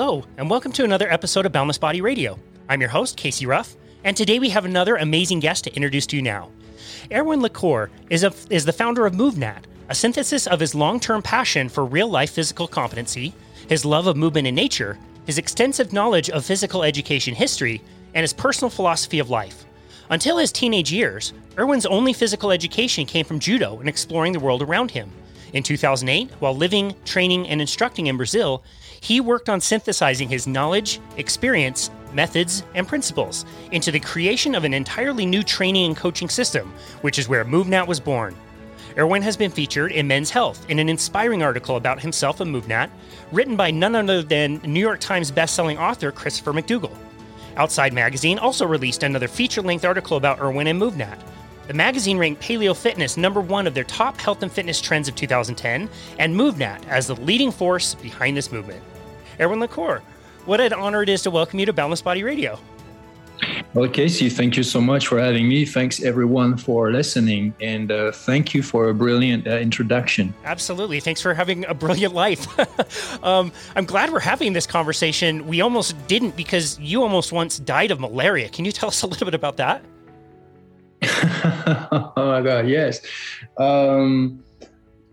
Hello, and welcome to another episode of Boundless Body Radio. I'm your host, Casey Rough, and today we have another amazing guest to introduce to you now. Erwan Le Corre is, a, is the founder of MovNat, a synthesis of his long term passion for real life physical competency, his love of movement and nature, his extensive knowledge of physical education history, and his personal philosophy of life. Until his teenage years, Erwan's only physical education came from judo and exploring the world around him. In 2008, while living, training, and instructing in Brazil, he worked on synthesizing his knowledge, experience, methods, and principles into the creation of an entirely new training and coaching system, which is where MovNat was born. Erwan has been featured in Men's Health in an inspiring article about himself and MovNat, written by none other than New York Times bestselling author Christopher McDougall. Outside Magazine also released another feature length article about Erwan and MovNat. The magazine ranked Paleo Fitness number one of their top health and fitness trends of 2010, and MovNat as the leading force behind this movement. Erwan Le Corre, what an honor it is to welcome you to Boundless Body Radio. Well, Casey, thank you so much for having me. Thanks everyone for listening, and uh, thank you for a brilliant uh, introduction. Absolutely, thanks for having a brilliant life. um, I'm glad we're having this conversation. We almost didn't because you almost once died of malaria. Can you tell us a little bit about that? oh my God, yes. Um,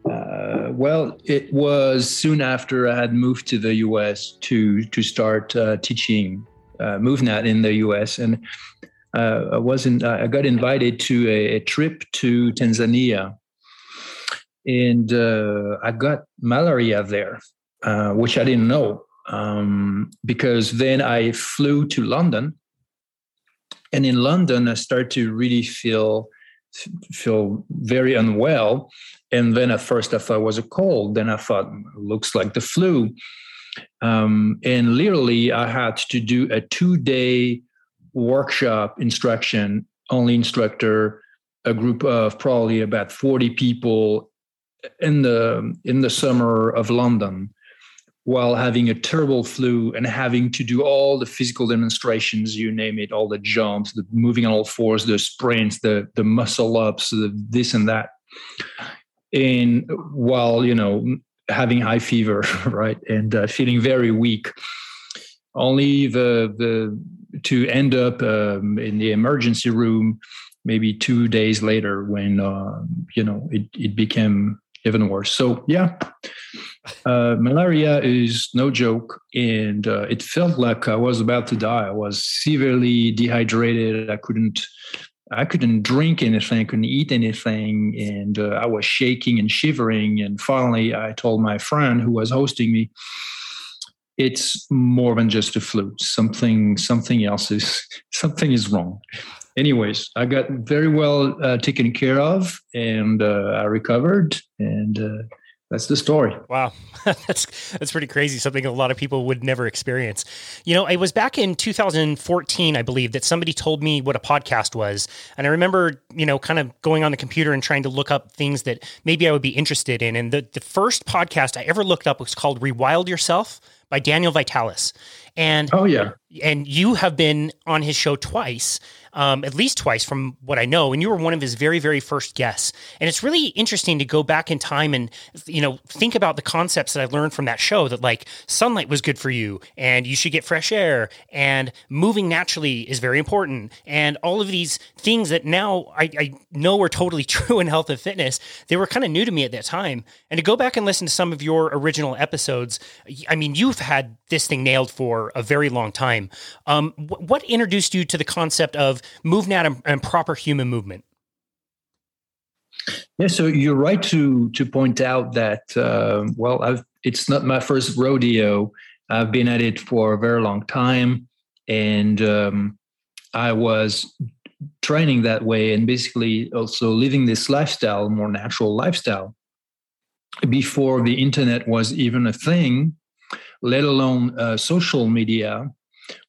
uh, well, it was soon after I had moved to the US to to start uh, teaching uh, MovNat in the US, and uh, I wasn't. I got invited to a, a trip to Tanzania, and uh, I got malaria there, uh, which I didn't know um, because then I flew to London and in London, I started to really feel feel very unwell. And then at first I thought it was a cold. Then I thought looks like the flu. Um, and literally, I had to do a two day workshop instruction, only instructor, a group of probably about 40 people in the in the summer of London while having a terrible flu and having to do all the physical demonstrations, you name it, all the jumps, the moving on all fours, the sprints, the the muscle ups, the this and that. And while, you know, having high fever, right, and uh, feeling very weak, only the the to end up um, in the emergency room maybe two days later when uh, you know it, it became even worse. So yeah, uh, malaria is no joke, and uh, it felt like I was about to die. I was severely dehydrated. I couldn't, I couldn't drink anything. I couldn't eat anything, and uh, I was shaking and shivering. And finally, I told my friend who was hosting me, "It's more than just a flu. Something, something else is something is wrong." Anyways, I got very well uh, taken care of, and uh, I recovered, and uh, that's the story. Wow, that's that's pretty crazy. Something a lot of people would never experience. You know, it was back in 2014, I believe, that somebody told me what a podcast was, and I remember, you know, kind of going on the computer and trying to look up things that maybe I would be interested in. And the the first podcast I ever looked up was called "Rewild Yourself." by Daniel Vitalis. And oh yeah, and you have been on his show twice um, at least twice from what I know. And you were one of his very, very first guests. And it's really interesting to go back in time and, you know, think about the concepts that I learned from that show that like sunlight was good for you and you should get fresh air and moving naturally is very important. And all of these things that now I, I know are totally true in health and fitness, they were kind of new to me at that time. And to go back and listen to some of your original episodes, I mean, you've had this thing nailed for a very long time. Um, what introduced you to the concept of MovNat and, and proper human movement? Yeah, so you're right to to point out that uh, well, I've it's not my first rodeo. I've been at it for a very long time, and um, I was training that way, and basically also living this lifestyle, more natural lifestyle, before the internet was even a thing, let alone uh, social media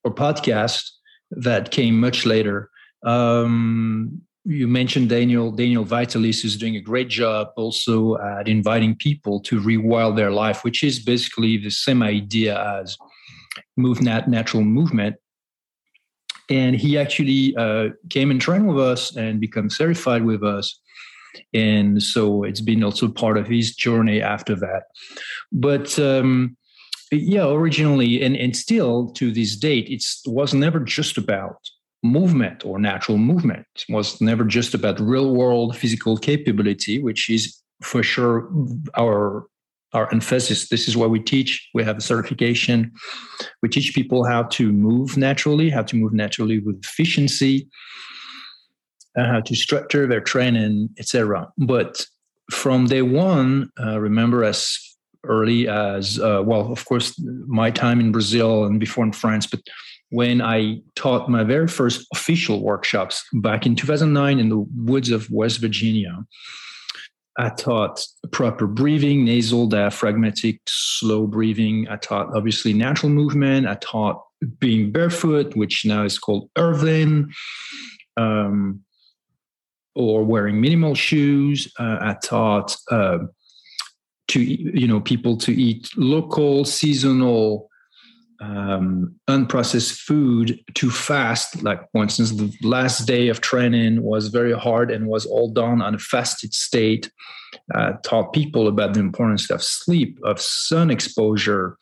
or podcast that came much later. Um, you mentioned Daniel Daniel Vitalis is doing a great job also at inviting people to rewild their life, which is basically the same idea as move nat- natural movement. And he actually uh, came and trained with us and become certified with us. And so it's been also part of his journey after that. But um, yeah, originally and, and still to this date, it was never just about movement or natural movement. It was never just about real world physical capability, which is for sure our our emphasis. This is what we teach. We have a certification. We teach people how to move naturally, how to move naturally with efficiency, uh, how to structure their training, etc. But from day one, uh, remember as early as uh, well, of course, my time in Brazil and before in France, but when I taught my very first official workshops back in 2009 in the woods of West Virginia, I taught proper breathing, nasal, diaphragmatic, slow breathing. I taught obviously natural movement. I taught being barefoot, which now is called Earthing, um, or wearing minimal shoes. Uh, I taught uh, to you know people to eat local, seasonal um, unprocessed food to fast. Like, for instance, the last day of training was very hard and was all done on a fasted state. Uh, taught people about the importance of sleep, of sun exposure,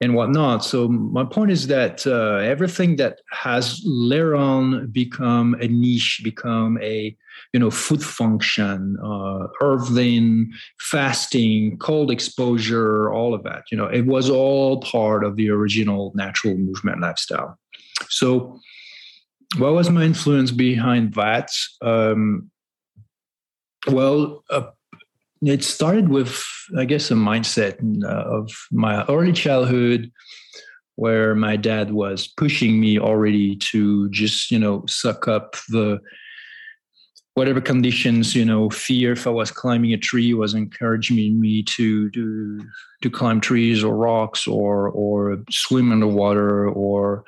and whatnot. So my point is that uh, everything that has later on become a niche, become a you know food function, uh, earthing, fasting, cold exposure, all of that. You know, it was all part of the original natural movement lifestyle. So, what was my influence behind that? Um, well, uh, it started with i guess a mindset uh, of my early childhood where my dad was pushing me already to just you know suck up the whatever conditions you know fear if i was climbing a tree was encouraging me to do to climb trees or rocks or or swim underwater or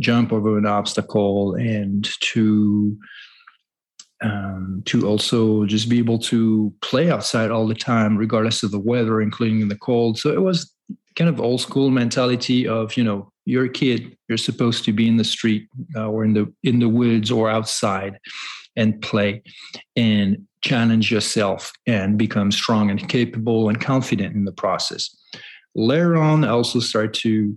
jump over an obstacle and to um, to also just be able to play outside all the time, regardless of the weather, including in the cold. So it was kind of old school mentality of you know you're a kid, you're supposed to be in the street uh, or in the in the woods or outside and play and challenge yourself and become strong and capable and confident in the process. Later on, I also start to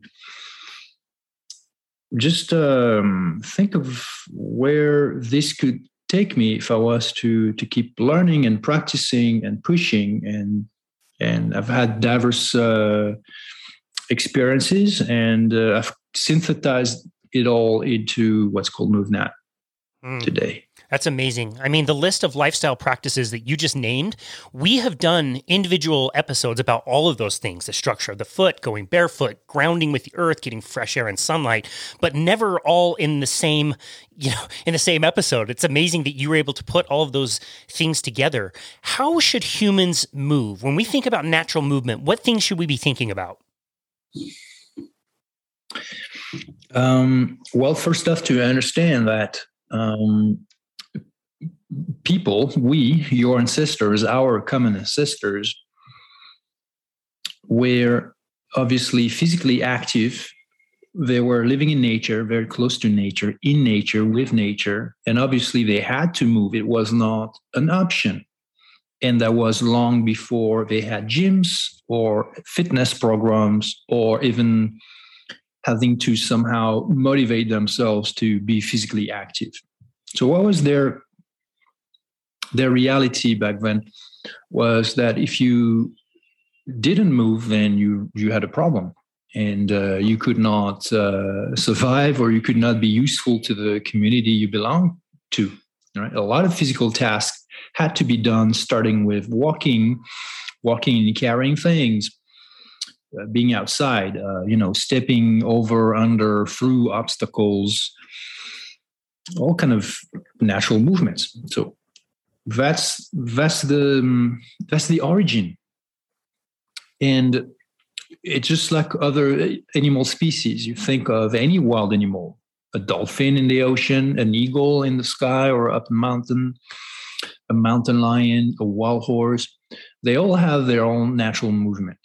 just um, think of where this could take me if I was to to keep learning and practicing and pushing and and I've had diverse uh, experiences and uh, I've synthesized it all into what's called MovNat mm. today. That's amazing. I mean, the list of lifestyle practices that you just named, we have done individual episodes about all of those things the structure of the foot, going barefoot, grounding with the earth, getting fresh air and sunlight, but never all in the same, you know, in the same episode. It's amazing that you were able to put all of those things together. How should humans move? When we think about natural movement, what things should we be thinking about? Um, well, first off, to understand that um, people, we, your ancestors, our common ancestors, were obviously physically active. They were living in nature, very close to nature, in nature, with nature. And obviously, they had to move. It was not an option. And that was long before they had gyms or fitness programs or even having to somehow motivate themselves to be physically active. So, what was their their reality back then was that if you didn't move, then you you had a problem, and uh, you could not uh, survive, or you could not be useful to the community you belong to. Right? A lot of physical tasks had to be done, starting with walking, walking and carrying things, uh, being outside, uh, you know, stepping over, under, through obstacles, all kind of natural movements. So that's that's the um, that's the origin. And it's just like other animal species. You think of any wild animal a dolphin in the ocean an eagle in the sky or up a mountain a mountain lion a wild horse they all have their own natural movement.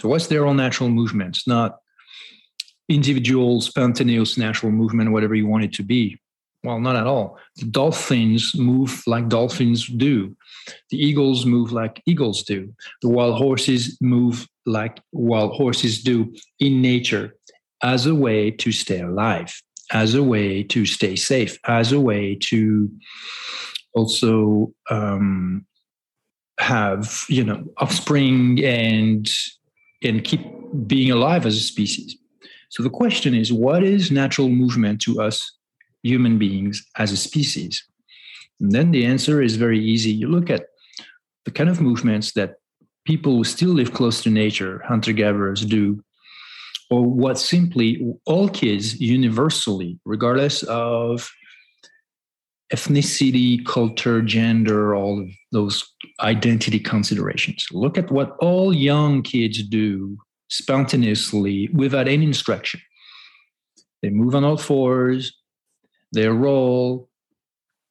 So what's their own natural movement it's not individual spontaneous natural movement whatever you want it to be well, not at all. The dolphins move like dolphins do. The eagles move like eagles do. The wild horses move like wild horses do in nature as a way to stay alive, as a way to stay safe, as a way to also um, have you know offspring and and keep being alive as a species. So the question is, what is natural movement to us human beings as a species? And then the answer is very easy. You look at the kind of movements that people who still live close to nature, hunter gatherers, do, or what simply all kids universally, regardless of ethnicity, culture, gender, all of those identity considerations. Look at what all young kids do spontaneously without any instruction. They move on all fours, they roll,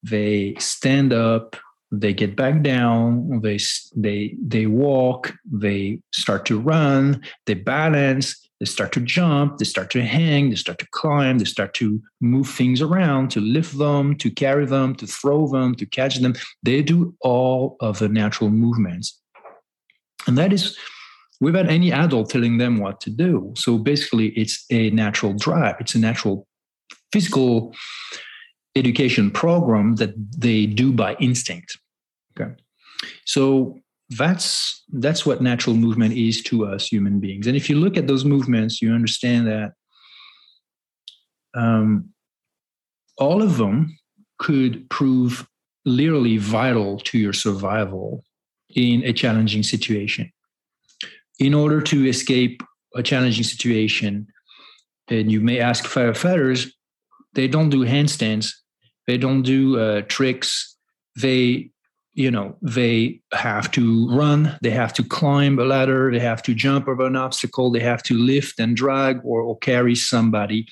they stand up, they get back down they they they walk they start to run they balance they start to jump they start to hang they start to climb they start to move things around to lift them to carry them to throw them to catch them. They do all of the natural movements. And that is without any adult telling them what to do. So basically it's a natural drive. It's a natural physical education program that they do by instinct. Okay. So that's that's what natural movement is to us human beings. And if you look at those movements, you understand that um, all of them could prove literally vital to your survival in a challenging situation. In order to escape a challenging situation, and you may ask firefighters, they don't do handstands. They don't do uh, tricks. They you know they have to run. They have to climb a ladder. They have to jump over an obstacle. They have to lift and drag or, or carry somebody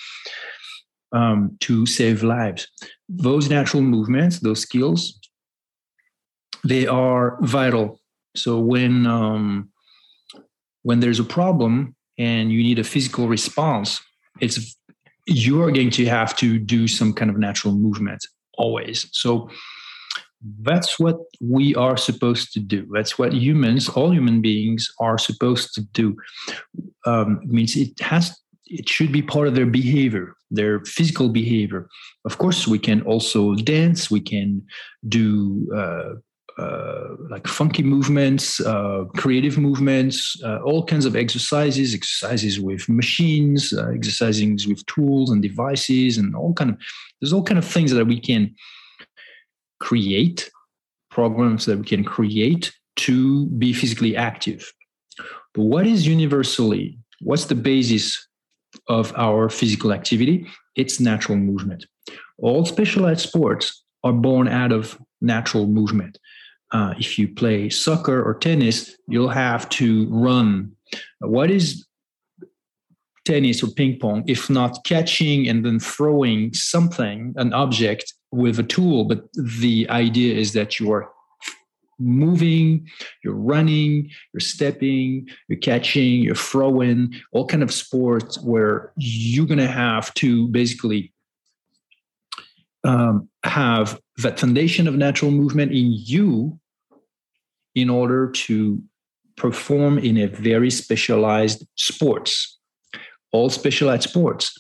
um, to save lives. Those natural movements those skills they are vital. So when um, when there's a problem and you need a physical response it's you are going to have to do some kind of natural movement always. So that's what we are supposed to do. That's what humans, all human beings, are supposed to do. Um, means it has, it should be part of their behavior, their physical behavior. Of course, we can also dance. We can do uh, uh, like funky movements, uh, creative movements, uh, all kinds of exercises, exercises with machines, uh, exercises with tools and devices, and all kind of there's all kind of things that we can create, programs that we can create to be physically active. But what is universally? What's the basis of our physical activity? It's natural movement. All specialized sports are born out of natural movement uh, if you play soccer or tennis, you'll have to run. What is tennis or ping pong if not catching and then throwing something, an object with a tool? But the idea is that you are moving, you're running, you're stepping, you're catching, you're throwing, all kind of sports where you're going to have to basically um, have that foundation of natural movement in you in order to perform in a very specialized sports. All specialized sports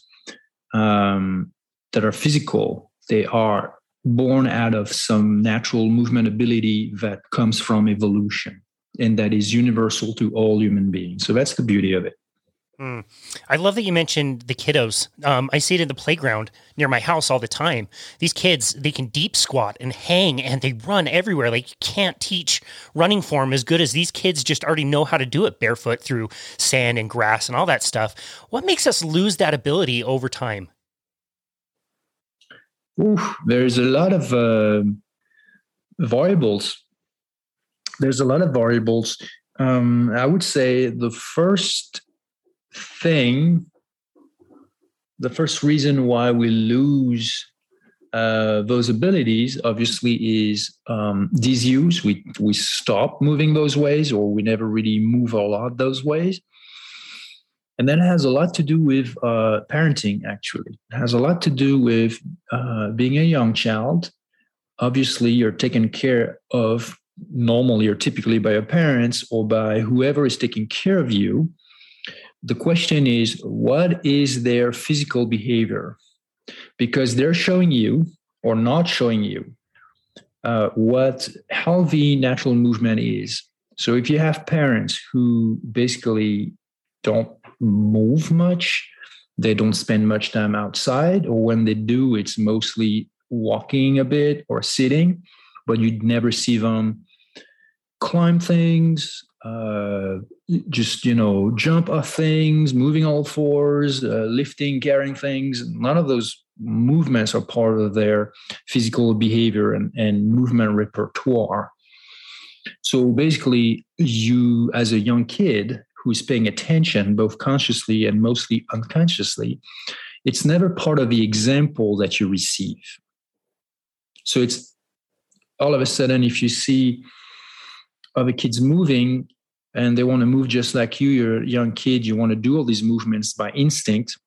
um, that are physical, they are born out of some natural movement ability that comes from evolution and that is universal to all human beings. So that's the beauty of it. Mm. I love that you mentioned the kiddos. Um, I see it in the playground near my house all the time. These kids, they can deep squat and hang and they run everywhere. Like, you can't teach running form as good as these kids just already know how to do it barefoot through sand and grass and all that stuff. What makes us lose that ability over time? Oof, there's a lot of uh, variables. There's a lot of variables. Um, I would say the first thing, the first reason why we lose uh, those abilities obviously is um, disuse. We we stop moving those ways, or we never really move a lot those ways. And that has a lot to do with uh, parenting. Actually, it has a lot to do with uh, being a young child. Obviously, you're taken care of normally or typically by your parents or by whoever is taking care of you. The question is, what is their physical behavior? Because they're showing you or not showing you uh, what healthy natural movement is. So if you have parents who basically don't move much, they don't spend much time outside, or when they do, it's mostly walking a bit or sitting, but you'd never see them climb things, uh, just you know, jump off things, moving all fours, uh, lifting, carrying things. None of those movements are part of their physical behavior and, and movement repertoire. So basically, you as a young kid who's paying attention, both consciously and mostly unconsciously, it's never part of the example that you receive. So it's all of a sudden, if you see other kids moving and they want to move just like you, you're a young kid, you want to do all these movements by instinct,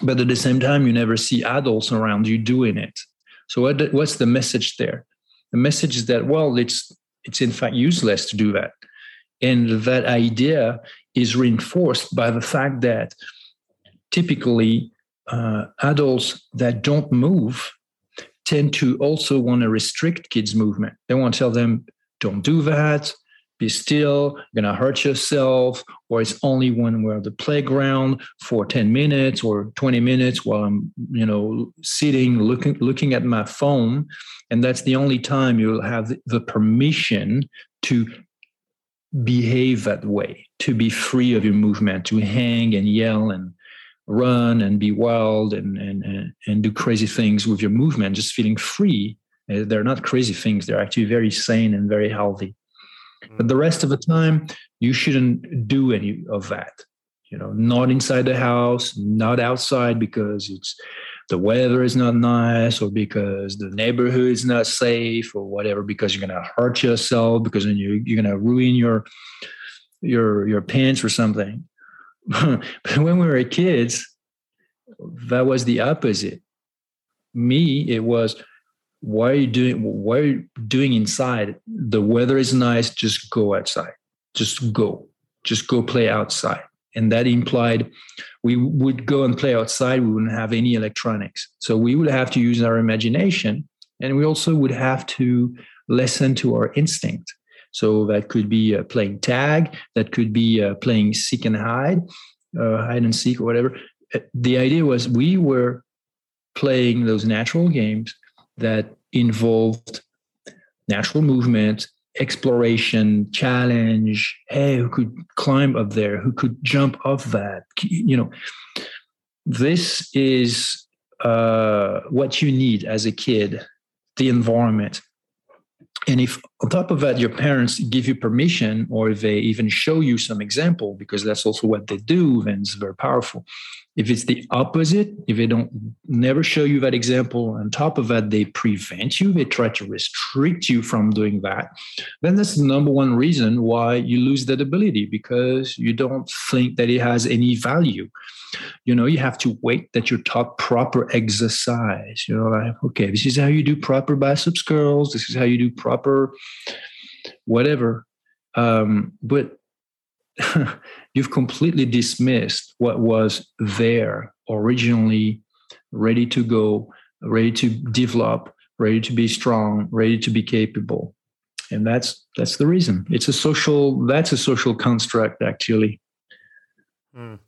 but at the same time, you never see adults around you doing it. So what, what's the message there? The message is that well, it's it's in fact useless to do that, and that idea is reinforced by the fact that typically uh, adults that don't move tend to also want to restrict kids' movement. They want to tell them, don't do that, be still, you're going to hurt yourself, or it's only when we're at the playground for 10 minutes or 20 minutes while I'm, you know, sitting, looking, looking at my phone. And that's the only time you'll have the permission to behave that way, to be free of your movement, to hang and yell and run and be wild and, and, and, and do crazy things with your movement, just feeling free. Uh, they're not crazy things. They're actually very sane and very healthy. Mm. But the rest of the time, you shouldn't do any of that. You know, not inside the house, not outside because it's the weather is not nice or because the neighborhood is not safe or whatever because you're to hurt yourself because then you, you're to ruin your your your pants or something but when we were kids, that was the opposite. Me, it was why are you doing what are you doing inside? The weather is nice, just go outside. Just go. Just go play outside. And that implied we would go and play outside, we wouldn't have any electronics. So we would have to use our imagination and we also would have to listen to our instinct. So that could be uh, playing tag, that could be uh, playing seek and hide, uh, hide and seek or whatever. Uh, the idea was we were playing those natural games that involved natural movement, exploration, challenge. Hey, who could climb up there? Who could jump off that? You know, this is uh, what you need as a kid the environment and if on top of that your parents give you permission or they even show you some example because that's also what they do then it's very powerful if it's the opposite if they don't never show you that example on top of that they prevent you they try to restrict you from doing that then that's the number one reason why you lose that ability because you don't think that it has any value. You know you have to wait that you're taught proper exercise. You know like okay this is how you do proper biceps curls this is how you do proper whatever. Um, but you've completely dismissed what was there originally ready to go ready to develop ready to be strong ready to be capable. And that's that's the reason. It's a social that's a social construct actually. Mm.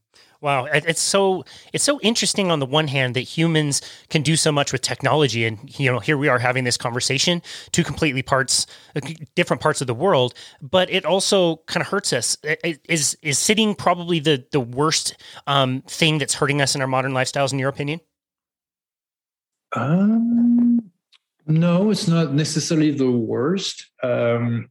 Wow, it's so it's so interesting on the one hand that humans can do so much with technology, and you know here we are having this conversation, two completely parts, uh, different parts of the world, but it also kind of hurts us. Is is sitting probably the the worst um, thing that's hurting us in our modern lifestyles, in your opinion? Um, no, it's not necessarily the worst. Um,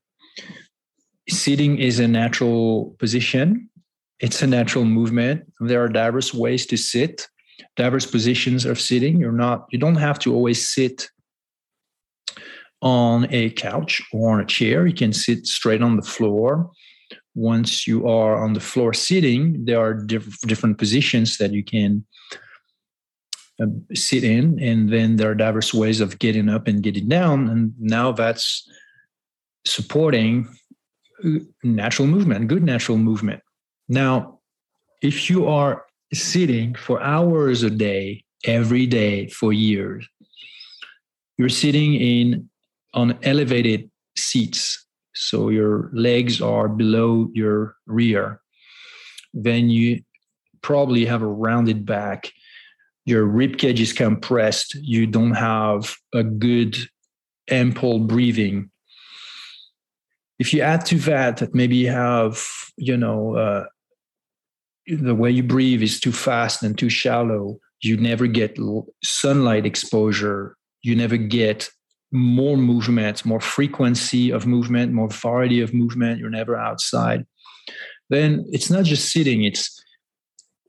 sitting is a natural position it's a natural movement. There are diverse ways to sit, diverse positions of sitting. You're not, you don't have to always sit on a couch or on a chair. You can sit straight on the floor. Once you are on the floor sitting, there are diff- different positions that you can uh, sit in. And then there are diverse ways of getting up and getting down. And now that's supporting natural movement, good natural movement. Now, if you are sitting for hours a day, every day for years, you're sitting in on elevated seats. So your legs are below your rear. Then you probably have a rounded back. Your rib cage is compressed. You don't have a good ample breathing if you add to that that maybe you have you know uh, the way you breathe is too fast and too shallow you never get sunlight exposure you never get more movement more frequency of movement more variety of movement you're never outside then it's not just sitting it's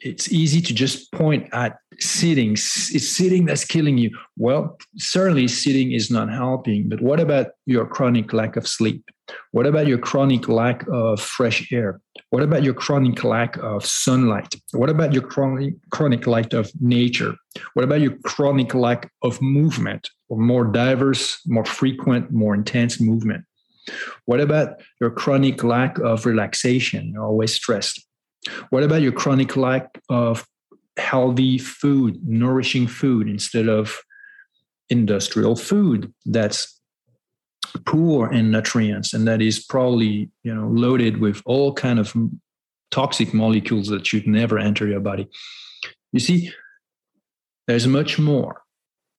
it's easy to just point at sitting. It's sitting that's killing you. Well, certainly sitting is not helping. But what about your chronic lack of sleep? What about your chronic lack of fresh air? What about your chronic lack of sunlight? What about your chronic chronic lack of nature? What about your chronic lack of movement or more diverse, more frequent, more intense movement? What about your chronic lack of relaxation? You're always stressed. What about your chronic lack of healthy food, nourishing food instead of industrial food that's poor in nutrients and that is probably you know loaded with all kind of toxic molecules that should never enter your body. You see there's much more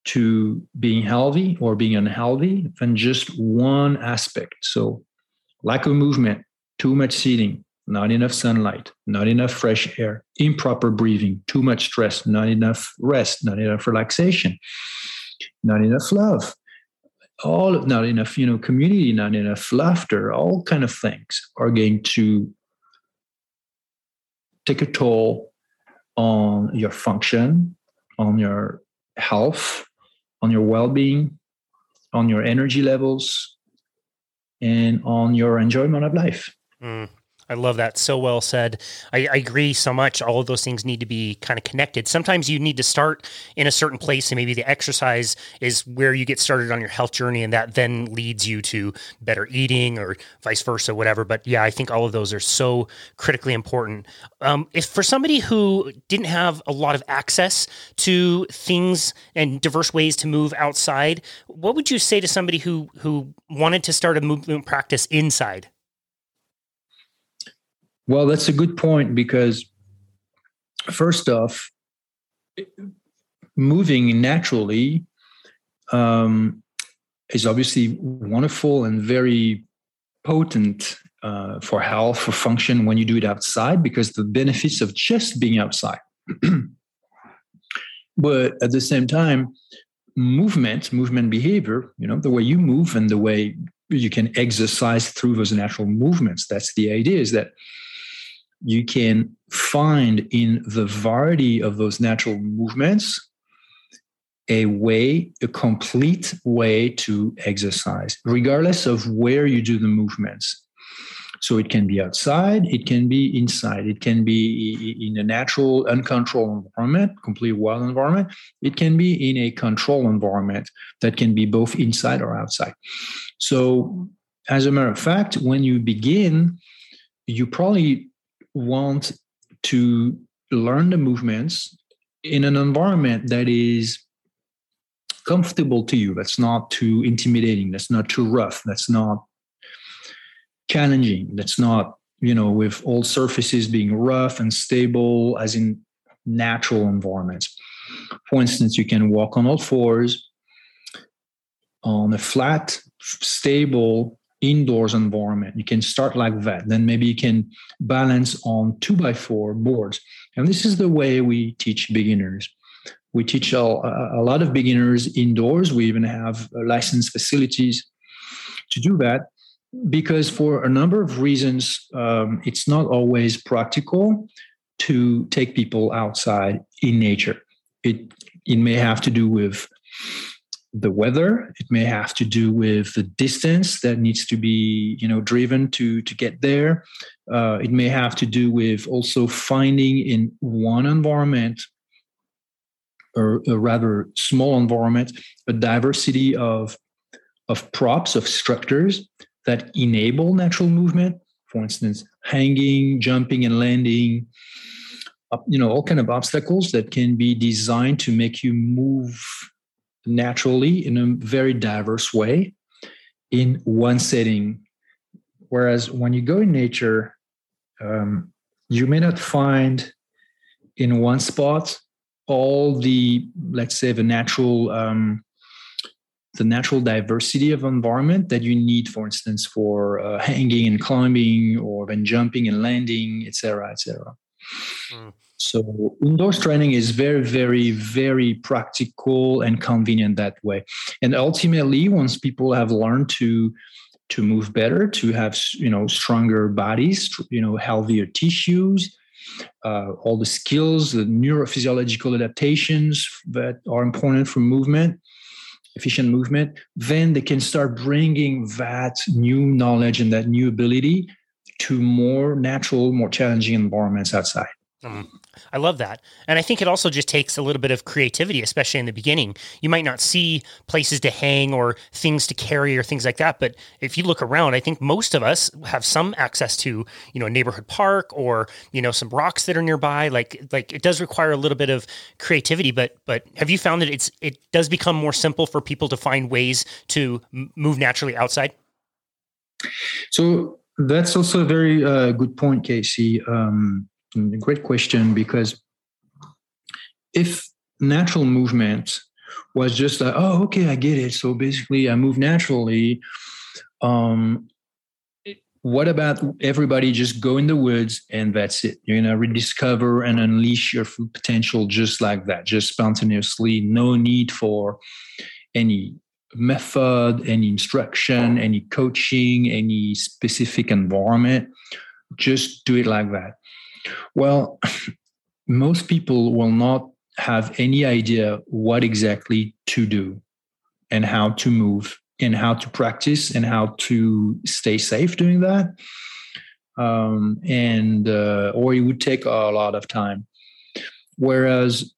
to being healthy or being unhealthy than just one aspect. So lack of movement too much seating not enough sunlight, not enough fresh air, improper breathing, too much stress, not enough rest, not enough relaxation, not enough love, all of not enough, you know, community, not enough laughter, all kind of things are going to take a toll on your function, on your health, on your well-being, on your energy levels, and on your enjoyment of life. Mm. I love that. So well said. I, I, agree so much. All of those things need to be kind of connected. Sometimes you need to start in a certain place, and maybe the exercise is where you get started on your health journey, and that then leads you to better eating or vice versa, whatever. But yeah, I think all of those are so critically important. Um, if for somebody who didn't have a lot of access to things and diverse ways to move outside, what would you say to somebody who who wanted to start a movement practice inside? Well, that's a good point because, first off, moving naturally um, is obviously wonderful and very potent uh, for health, for function when you do it outside because the benefits of just being outside. but at the same time, movement, movement behavior, you know, the way you move and the way you can exercise through those natural movements. That's the idea is that you can find in the variety of those natural movements a way, a complete way to exercise, regardless of where you do the movements. So it can be outside, it can be inside, it can be in a natural, uncontrolled environment, complete wild environment. It can be in a controlled environment that can be both inside or outside. So, as a matter of fact, when you begin, you probably want to learn the movements in an environment that is comfortable to you that's not too intimidating that's not too rough that's not challenging that's not you know with all surfaces being rough and stable as in natural environments. For instance you can walk on all fours on a flat stable indoors environment. You can start like that. Then maybe you can balance on two by four boards. And this is the way we teach beginners. We teach a, a lot of beginners indoors. We even have licensed facilities to do that because for a number of reasons, um, it's not always practical to take people outside in nature. It, it may have to do with the weather it may have to do with the distance that needs to be you know driven to to get there uh, it may have to do with also finding in one environment or a rather small environment a diversity of of props of structures that enable natural movement. For instance, hanging, jumping, and landing. You know, all kind of obstacles that can be designed to make you move naturally in a very diverse way in one setting. Whereas when you go in nature, um, you may not find in one spot all the let's say the natural um, the natural diversity of environment that you need for instance for uh, hanging and climbing or then jumping and landing etc etc mm. So indoors training is very very very practical and convenient that way and ultimately once people have learned to to move better to have you know stronger bodies you know healthier tissues uh, all the skills, the neurophysiological adaptations that are important for movement, efficient movement, then they can start bringing that new knowledge and that new ability to more natural, more challenging environments outside. Mm. I love that. And I think it also just takes a little bit of creativity, especially in the beginning. You might not see places to hang or things to carry or things like that. But if you look around, I think most of us have some access to, you know, a neighborhood park or, you know, some rocks that are nearby. Like, like it does require a little bit of creativity, but, but have you found that it's, it does become more simple for people to find ways to move naturally outside? So that's also a very uh, good point, Casey. Um, a great question because if natural movement was just like, oh, okay, I get it. So basically, I move naturally. Um, what about everybody just go in the woods and that's it? You're gonna rediscover and unleash your full potential just like that, just spontaneously. No need for any method, any instruction, any coaching, any specific environment. Just do it like that. Well, most people will not have any idea what exactly to do and how to move and how to practice and how to stay safe doing that. Um, and uh, or it would take a lot of time. Whereas,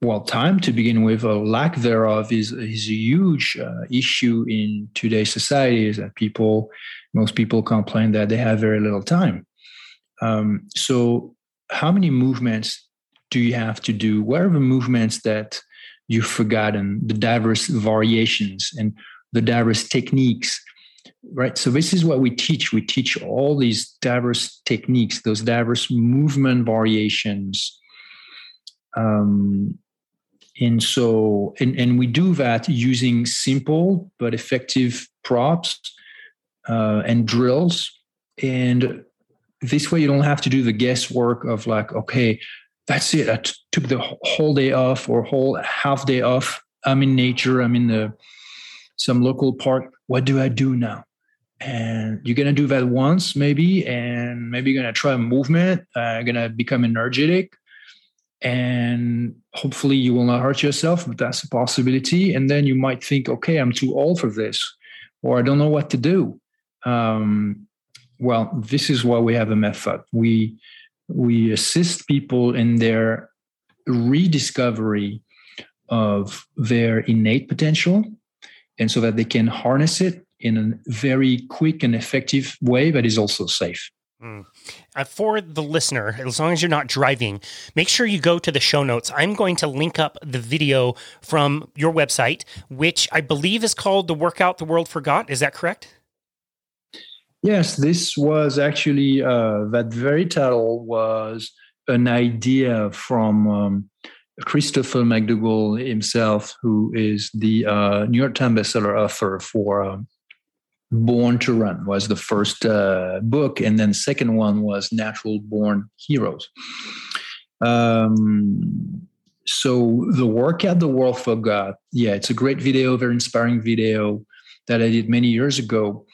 well, time to begin with, or lack thereof, is is a huge uh, issue in today's society. Is that people, most people complain that they have very little time. Um, so, how many movements do you have to do? What are the movements that you've forgotten? The diverse variations and the diverse techniques, right? So, this is what we teach. We teach all these diverse techniques, those diverse movement variations. Um, and so, and, and we do that using simple but effective props uh, and drills. And this way you don't have to do the guesswork of like okay that's it. I t- took the whole day off or whole half day off. I'm in nature. I'm in the some local park. What do i do now? And you're gonna do that once maybe and maybe you're gonna try a movement uh, gonna become energetic and hopefully you will not hurt yourself but that's a possibility. And then you might think okay i'm too old for this or i don't know what to do. Um, well, this is why we have a method. We we assist people in their rediscovery of their innate potential, and so that they can harness it in a very quick and effective way that is also safe. Mm. Uh, for the listener, as long as you're not driving, make sure you go to the show notes. I'm going to link up the video from your website, which I believe is called The Workout the World Forgot. Is that correct? Yes, this was actually uh, that very title was an idea from um, Christopher McDougall himself, who is the uh, New York Times bestseller author for uh, Born to Run was the first uh, book, and then second one was Natural Born Heroes. Um, so the workout the world forgot. Yeah, it's a great video, very inspiring video that I did many years ago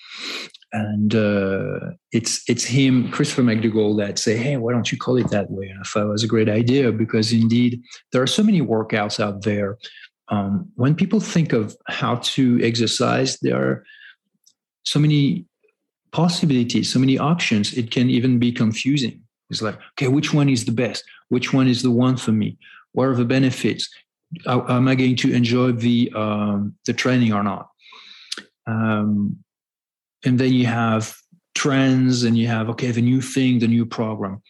and uh, it's it's him, Christopher McDougall, that say, "Hey, why don't you call it that way?" And I thought it was a great idea because indeed there are so many workouts out there. Um, when people think of how to exercise, there are so many possibilities, so many options. It can even be confusing. It's like, okay, which one is the best? Which one is the one for me? What are the benefits? Am I going to enjoy the um, the training or not? Um, and then you have trends and you have okay the new thing the new program.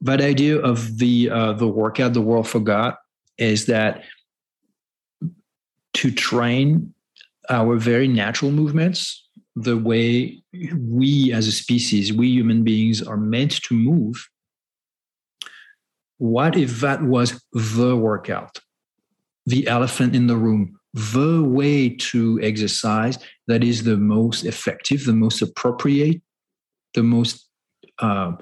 That idea of the uh, the workout the world forgot is that to train our very natural movements the way we as a species we human beings are meant to move what if that was the workout? The elephant in the room the way to exercise that is the most effective the most appropriate the most uh,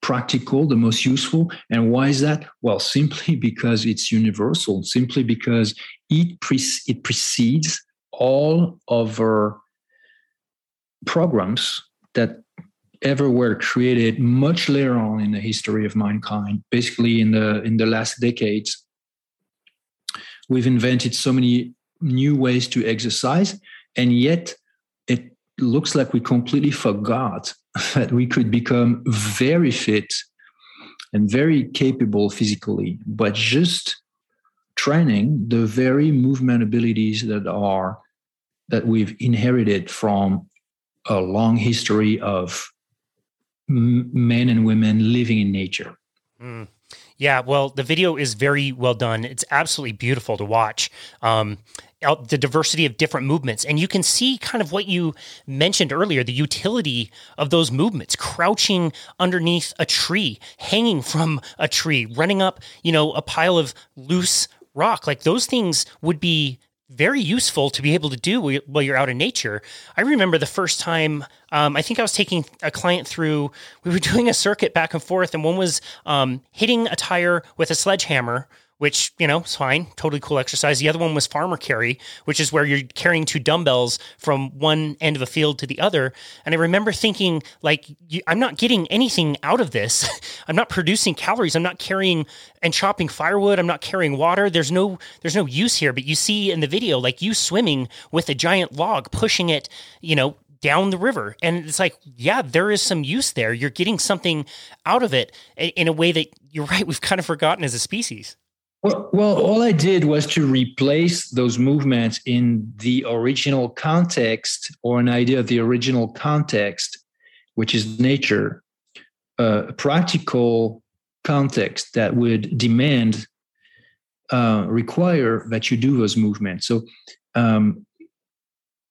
practical, the most useful. And why is that? Well, simply because it's universal, simply because it, pre- it precedes all other programs that ever were created much later on in the history of mankind basically in the in the last decades we've invented so many new ways to exercise and yet it looks like we completely forgot that we could become very fit and very capable physically, but just training the very movement abilities that are that we've inherited from a long history of men and women living in nature. Mm. Yeah, well, the video is very well done. It's absolutely beautiful to watch. Um, the diversity of different movements. And you can see kind of what you mentioned earlier the utility of those movements crouching underneath a tree, hanging from a tree, running up, you know, a pile of loose rock. Like those things would be very useful to be able to do while you're out in nature. I remember the first time, um, I think I was taking a client through, we were doing a circuit back and forth, and one was um, hitting a tire with a sledgehammer which, you know, is fine. Totally cool exercise. The other one was farmer carry, which is where you're carrying two dumbbells from one end of a field to the other. And I remember thinking, like, I'm not getting anything out of this. I'm not producing calories. I'm not carrying and chopping firewood. I'm not carrying water. There's no there's no use here. But you see in the video, like you swimming with a giant log, pushing it, you know, down the river. And it's like, yeah, there is some use there. You're getting something out of it in a way that you're right, we've kind of forgotten as a species. Well, all I did was to replace those movements in the original context or an idea of the original context, which is nature, a practical context that would demand, uh, require that you do those movements. So, um,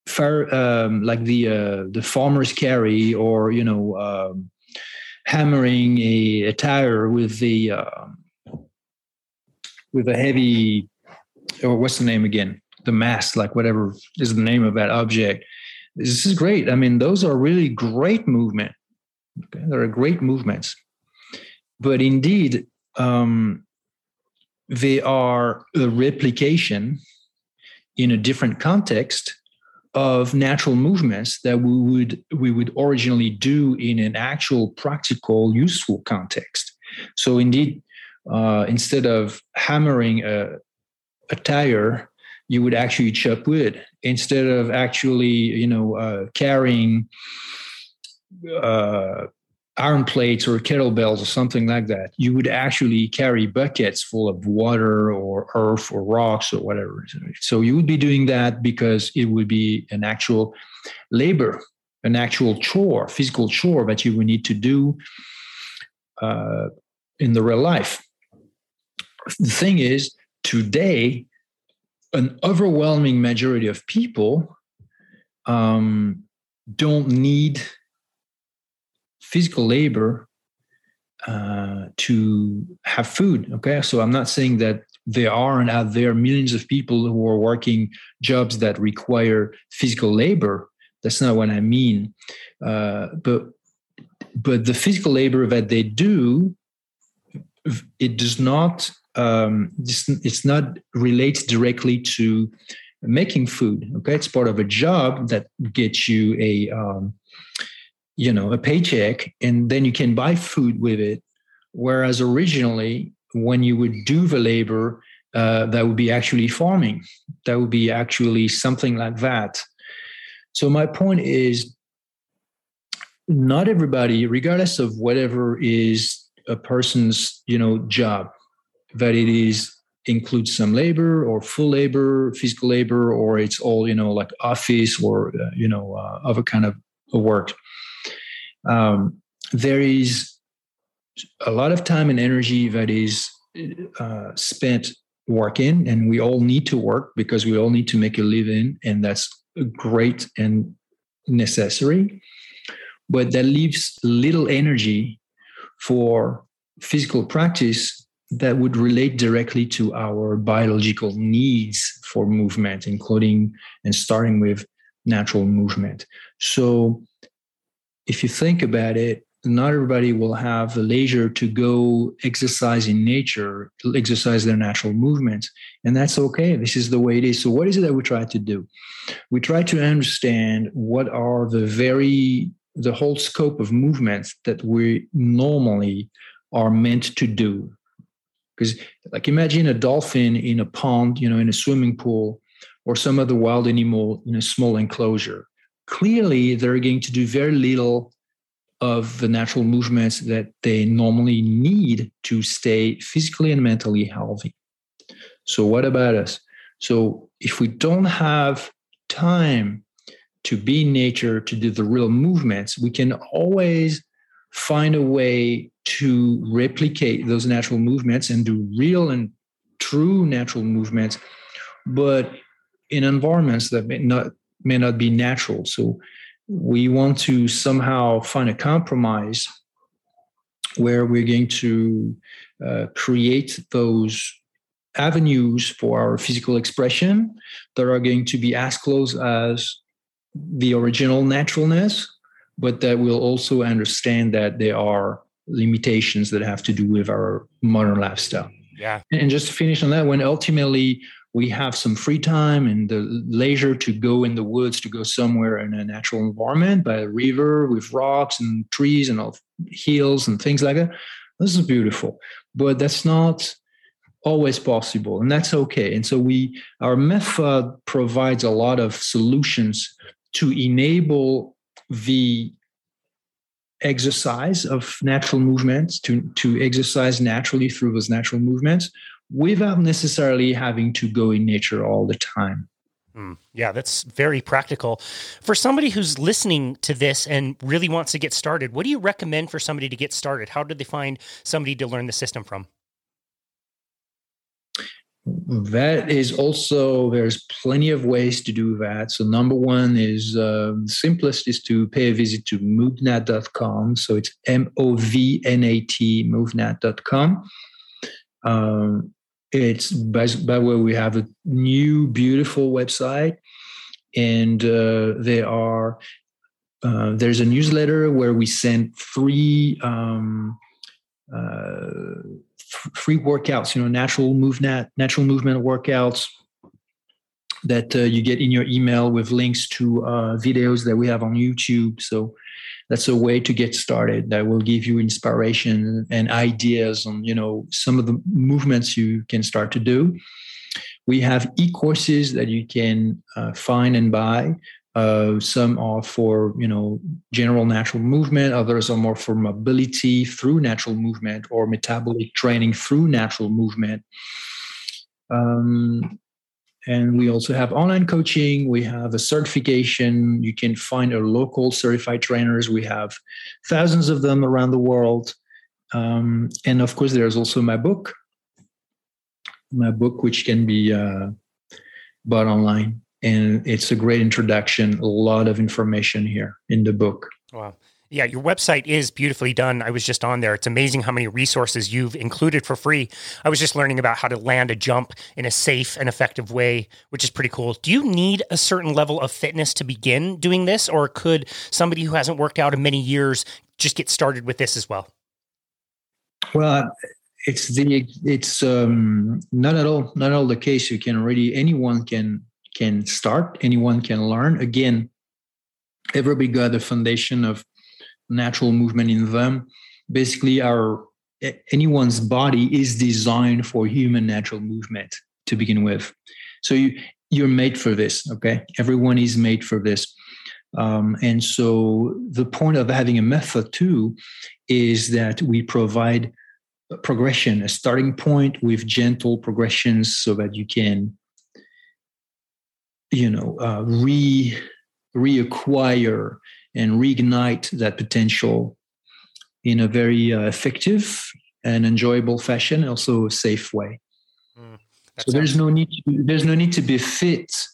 far, um, like the uh, the farmer's carry, or you know, um, hammering a, a tire with the um, with a heavy, or what's the name again? The mass, like whatever is the name of that object. This is great. I mean, those are really great movement. Okay? They're great movements. But indeed, um, they are a replication in a different context of natural movements that we would we would originally do in an actual practical useful context so indeed uh, instead of hammering a, a tire, you would actually chop wood instead of actually, you know, uh, carrying uh, iron plates or kettlebells or something like that. You would actually carry buckets full of water or earth or rocks or whatever. So you would be doing that because it would be an actual labor, an actual chore, physical chore that you would need to do uh, in the real life the thing is, today, an overwhelming majority of people um, don't need physical labor uh, to have food. Okay, so I'm not saying that there aren't out there millions of people who are working jobs that require physical labor. That's not what I mean. Uh, but but the physical labor that they do, it does not um, it's, it's not related directly to making food. Okay, it's part of a job that gets you a um, you know a paycheck, and then you can buy food with it. Whereas originally, when you would do the labor, uh, that would be actually farming. That would be actually something like that. So my point is, not everybody, regardless of whatever is a person's you know job that it is includes some labor or full labor, physical labor, or it's all you know like office or uh, you know uh, other kind of work. Um, there is a lot of time and energy that is uh, spent working, and we all need to work because we all need to make a living, and that's great and necessary. But that leaves little energy for physical practice that would relate directly to our biological needs for movement, including and starting with natural movement. So, if you think about it, not everybody will have the leisure to go exercise in nature, exercise their natural movements. And that's okay. This is the way it is. So, what is it that we try to do? We try to understand what are the very, the whole scope of movements that we normally are meant to do. Because, like, imagine a dolphin in a pond, you know, in a swimming pool, or some other wild animal in a small enclosure. Clearly, they're going to do very little of the natural movements that they normally need to stay physically and mentally healthy. So, what about us? So, if we don't have time to be in nature to do the real movements, we can always find a way to replicate those natural movements and do real and true natural movements, but in environments that may not may not be natural. So we want to somehow find a compromise where we're going to uh, create those avenues for our physical expression that are going to be as close as the original naturalness, but that we'll also understand that there are limitations that have to do with our modern lifestyle. Yeah. And just to finish on that, when ultimately we have some free time and the leisure to go in the woods to go somewhere in a natural environment by a river with rocks and trees and all hills and things like that this is beautiful but that's not always possible and that's okay and so we our method provides a lot of solutions to enable the exercise of natural movements to to exercise naturally through those natural movements without necessarily having to go in nature all the time. Mm, yeah, that's very practical. For somebody who's listening to this and really wants to get started, what do you recommend for somebody to get started? How did they find somebody to learn the system from? That is also there's plenty of ways to do that. So number one is uh, simplest is to pay a visit to movnat.com. So it's M O V N A T movnat.com. Um, it's by, by way we have a new beautiful website and uh, there are uh, there's a newsletter where we send free um, uh, free workouts you know natural movement natural movement workouts that uh, you get in your email with links to uh, videos that we have on youtube. So that's a way to get started that will give you inspiration and ideas on you know some of the movements you can start to do. We have e-courses that you can uh, find and buy uh, some are for you know general natural movement others are more for mobility through natural movement or metabolic training through natural movement um, and we also have online coaching. We have a certification. You can find our local certified trainers. We have thousands of them around the world. Um, and of course, there's also my book, my book, which can be uh, bought online. And it's a great introduction, a lot of information here in the book. Wow. Yeah, your website is beautifully done. I was just on there. It's amazing how many resources you've included for free. I was just learning about how to land a jump in a safe and effective way, which is pretty cool. Do you need a certain level of fitness to begin doing this, or could somebody who hasn't worked out in many years just get started with this as well? Well, it's the it's um, not at all not at all the case. You can really anyone can can start, anyone can learn. Again, everybody got a foundation of natural movement in them. Basically, our anyone's body is designed for human natural movement to begin with. So you you're made for this. Okay, everyone is made for this. Um, and so the point of having a method too is that we provide progression, a starting point with gentle progressions, so that you can, you know, uh, re reacquire and reignite that potential in a very uh, effective and enjoyable fashion, also a safe way. Mm, so there's no need to, there's no need to be fit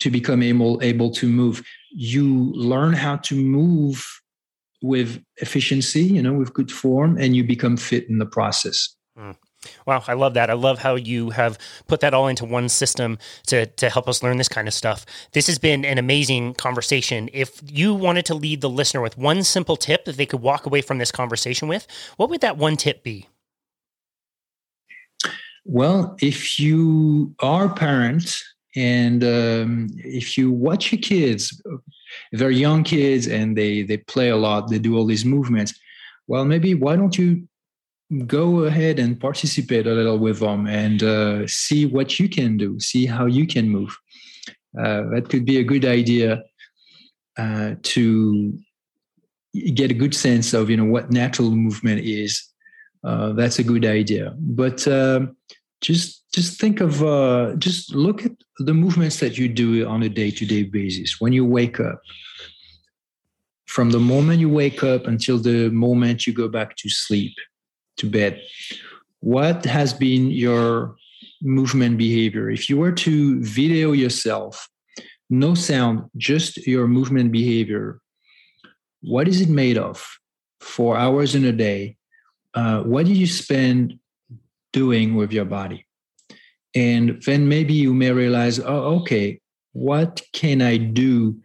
to become able able to move. You learn how to move with efficiency, you know, with good form, and you become fit in the process. Mm. Wow, I love that. I love how you have put that all into one system to to help us learn this kind of stuff. This has been an amazing conversation. If you wanted to lead the listener with one simple tip that they could walk away from this conversation with, what would that one tip be? Well, if you are a parent and um, if you watch your kids, they're young kids and they they play a lot, they do all these movements. Well, maybe why don't you go ahead and participate a little with them and uh, see what you can do, see how you can move. Uh, that could be a good idea uh, to get a good sense of you know what natural movement is. Uh, that's a good idea, but um, just just think of uh, just look at the movements that you do on a day-to-day basis when you wake up from the moment you wake up until the moment you go back to sleep to bed. What has been your movement behavior? If you were to video yourself, no sound, just your movement behavior, what is it made of? Four hours in a day. Uh, what do you spend doing with your body? And then maybe you may realize, oh, okay, what can I do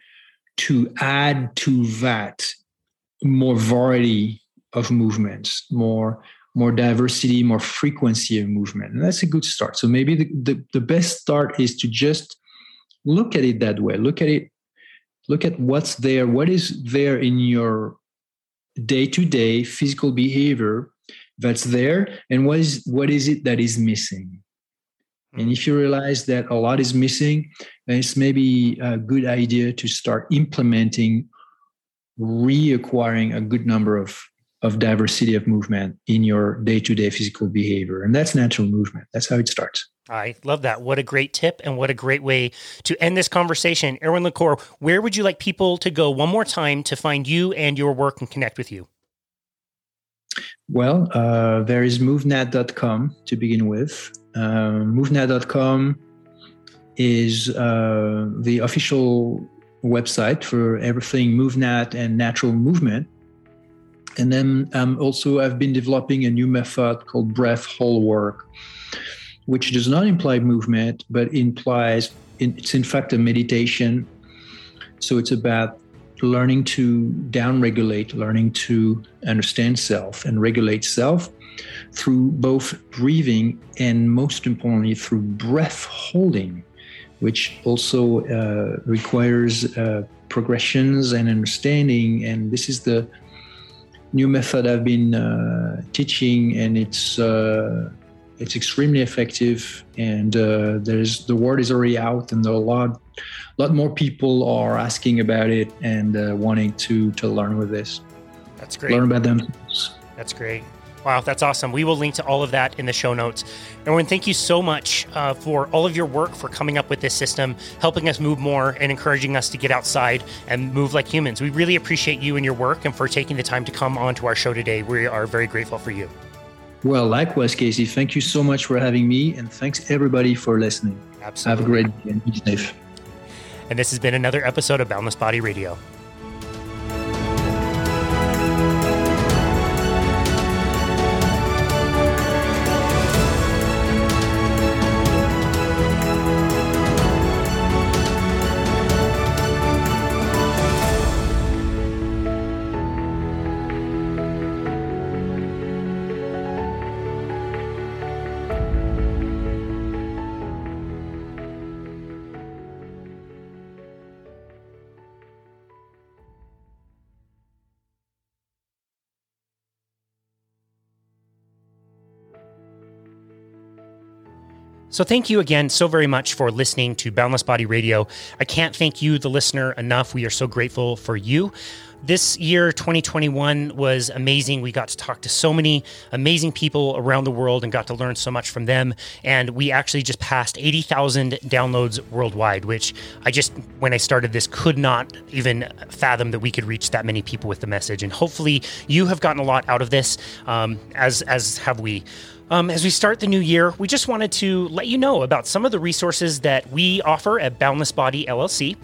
to add to that more variety of movements, more more diversity, more frequency of movement. And that's a good start. So maybe the, the, the best start is to just look at it that way. Look at it, look at what's there, what is there in your day-to-day physical behavior that's there, and what is what is it that is missing? And hmm. if you realize that a lot is missing, then it's maybe a good idea to start implementing, reacquiring a good number of of diversity of movement in your day-to-day physical behavior. And that's natural movement. That's how it starts. I love that. What a great tip and what a great way to end this conversation. Erwan Le Corre where would you like people to go one more time to find you and your work and connect with you? Well uh, there is movnat.com to begin with. Uh, movnat.com is uh, the official website for everything movnat and natural movement and then um, also, I've been developing a new method called breath hold work, which does not imply movement, but implies it's in fact a meditation. So it's about learning to downregulate, learning to understand self and regulate self through both breathing and most importantly through breath holding, which also uh, requires uh, progressions and understanding. And this is the new method I've been uh, teaching, and it's uh, it's extremely effective. And uh, there's the word is already out, and a lot lot more people are asking about it and uh, wanting to to learn with this. That's great. Learn about them. That's great. Wow, that's awesome. We will link to all of that in the show notes. Erwan, thank you so much uh, for all of your work, for coming up with this system, helping us move more, and encouraging us to get outside and move like humans. We really appreciate you and your work and for taking the time to come on to our show today. We are very grateful for you. Well, likewise, Casey. Thank you so much for having me, and thanks everybody for listening. Absolutely. Have a great day and be safe. And this has been another episode of Boundless Body Radio. So, thank you again so very much for listening to Boundless Body Radio. I can't thank you, the listener, enough. We are so grateful for you. this year, 2021, was amazing. We got to talk to so many amazing people around the world and got to learn so much from them. And we actually just passed 80,000 downloads worldwide, which I just, when I started this, could not even fathom that we could reach that many people with the message. And hopefully, you have gotten a lot out of this, um, as as have we. Um, as we start the new year, we just wanted to let you know about some of the resources that we offer at Boundless Body LLC.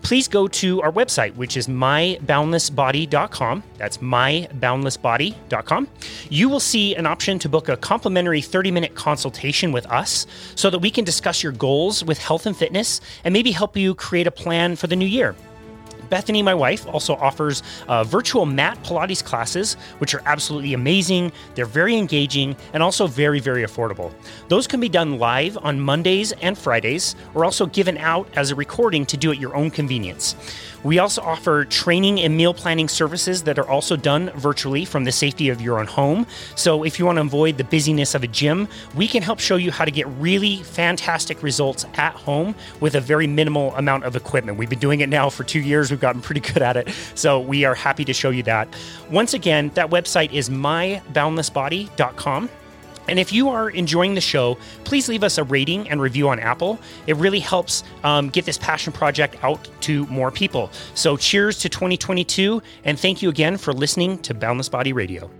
Please go to our website, which is myboundlessbody.com. That's myboundlessbody.com. You will see an option to book a complimentary 30 minute consultation with us so that we can discuss your goals with health and fitness and maybe help you create a plan for the new year. Bethany, my wife, also offers uh, virtual mat Pilates classes, which are absolutely amazing. They're very engaging and also very, very affordable. Those can be done live on Mondays and Fridays, or also given out as a recording to do at your own convenience. We also offer training and meal planning services that are also done virtually from the safety of your own home. So, if you want to avoid the busyness of a gym, we can help show you how to get really fantastic results at home with a very minimal amount of equipment. We've been doing it now for two years, we've gotten pretty good at it. So, we are happy to show you that. Once again, that website is myboundlessbody.com. And if you are enjoying the show, please leave us a rating and review on Apple. It really helps um, get this passion project out to more people. So, cheers to 2022, and thank you again for listening to Boundless Body Radio.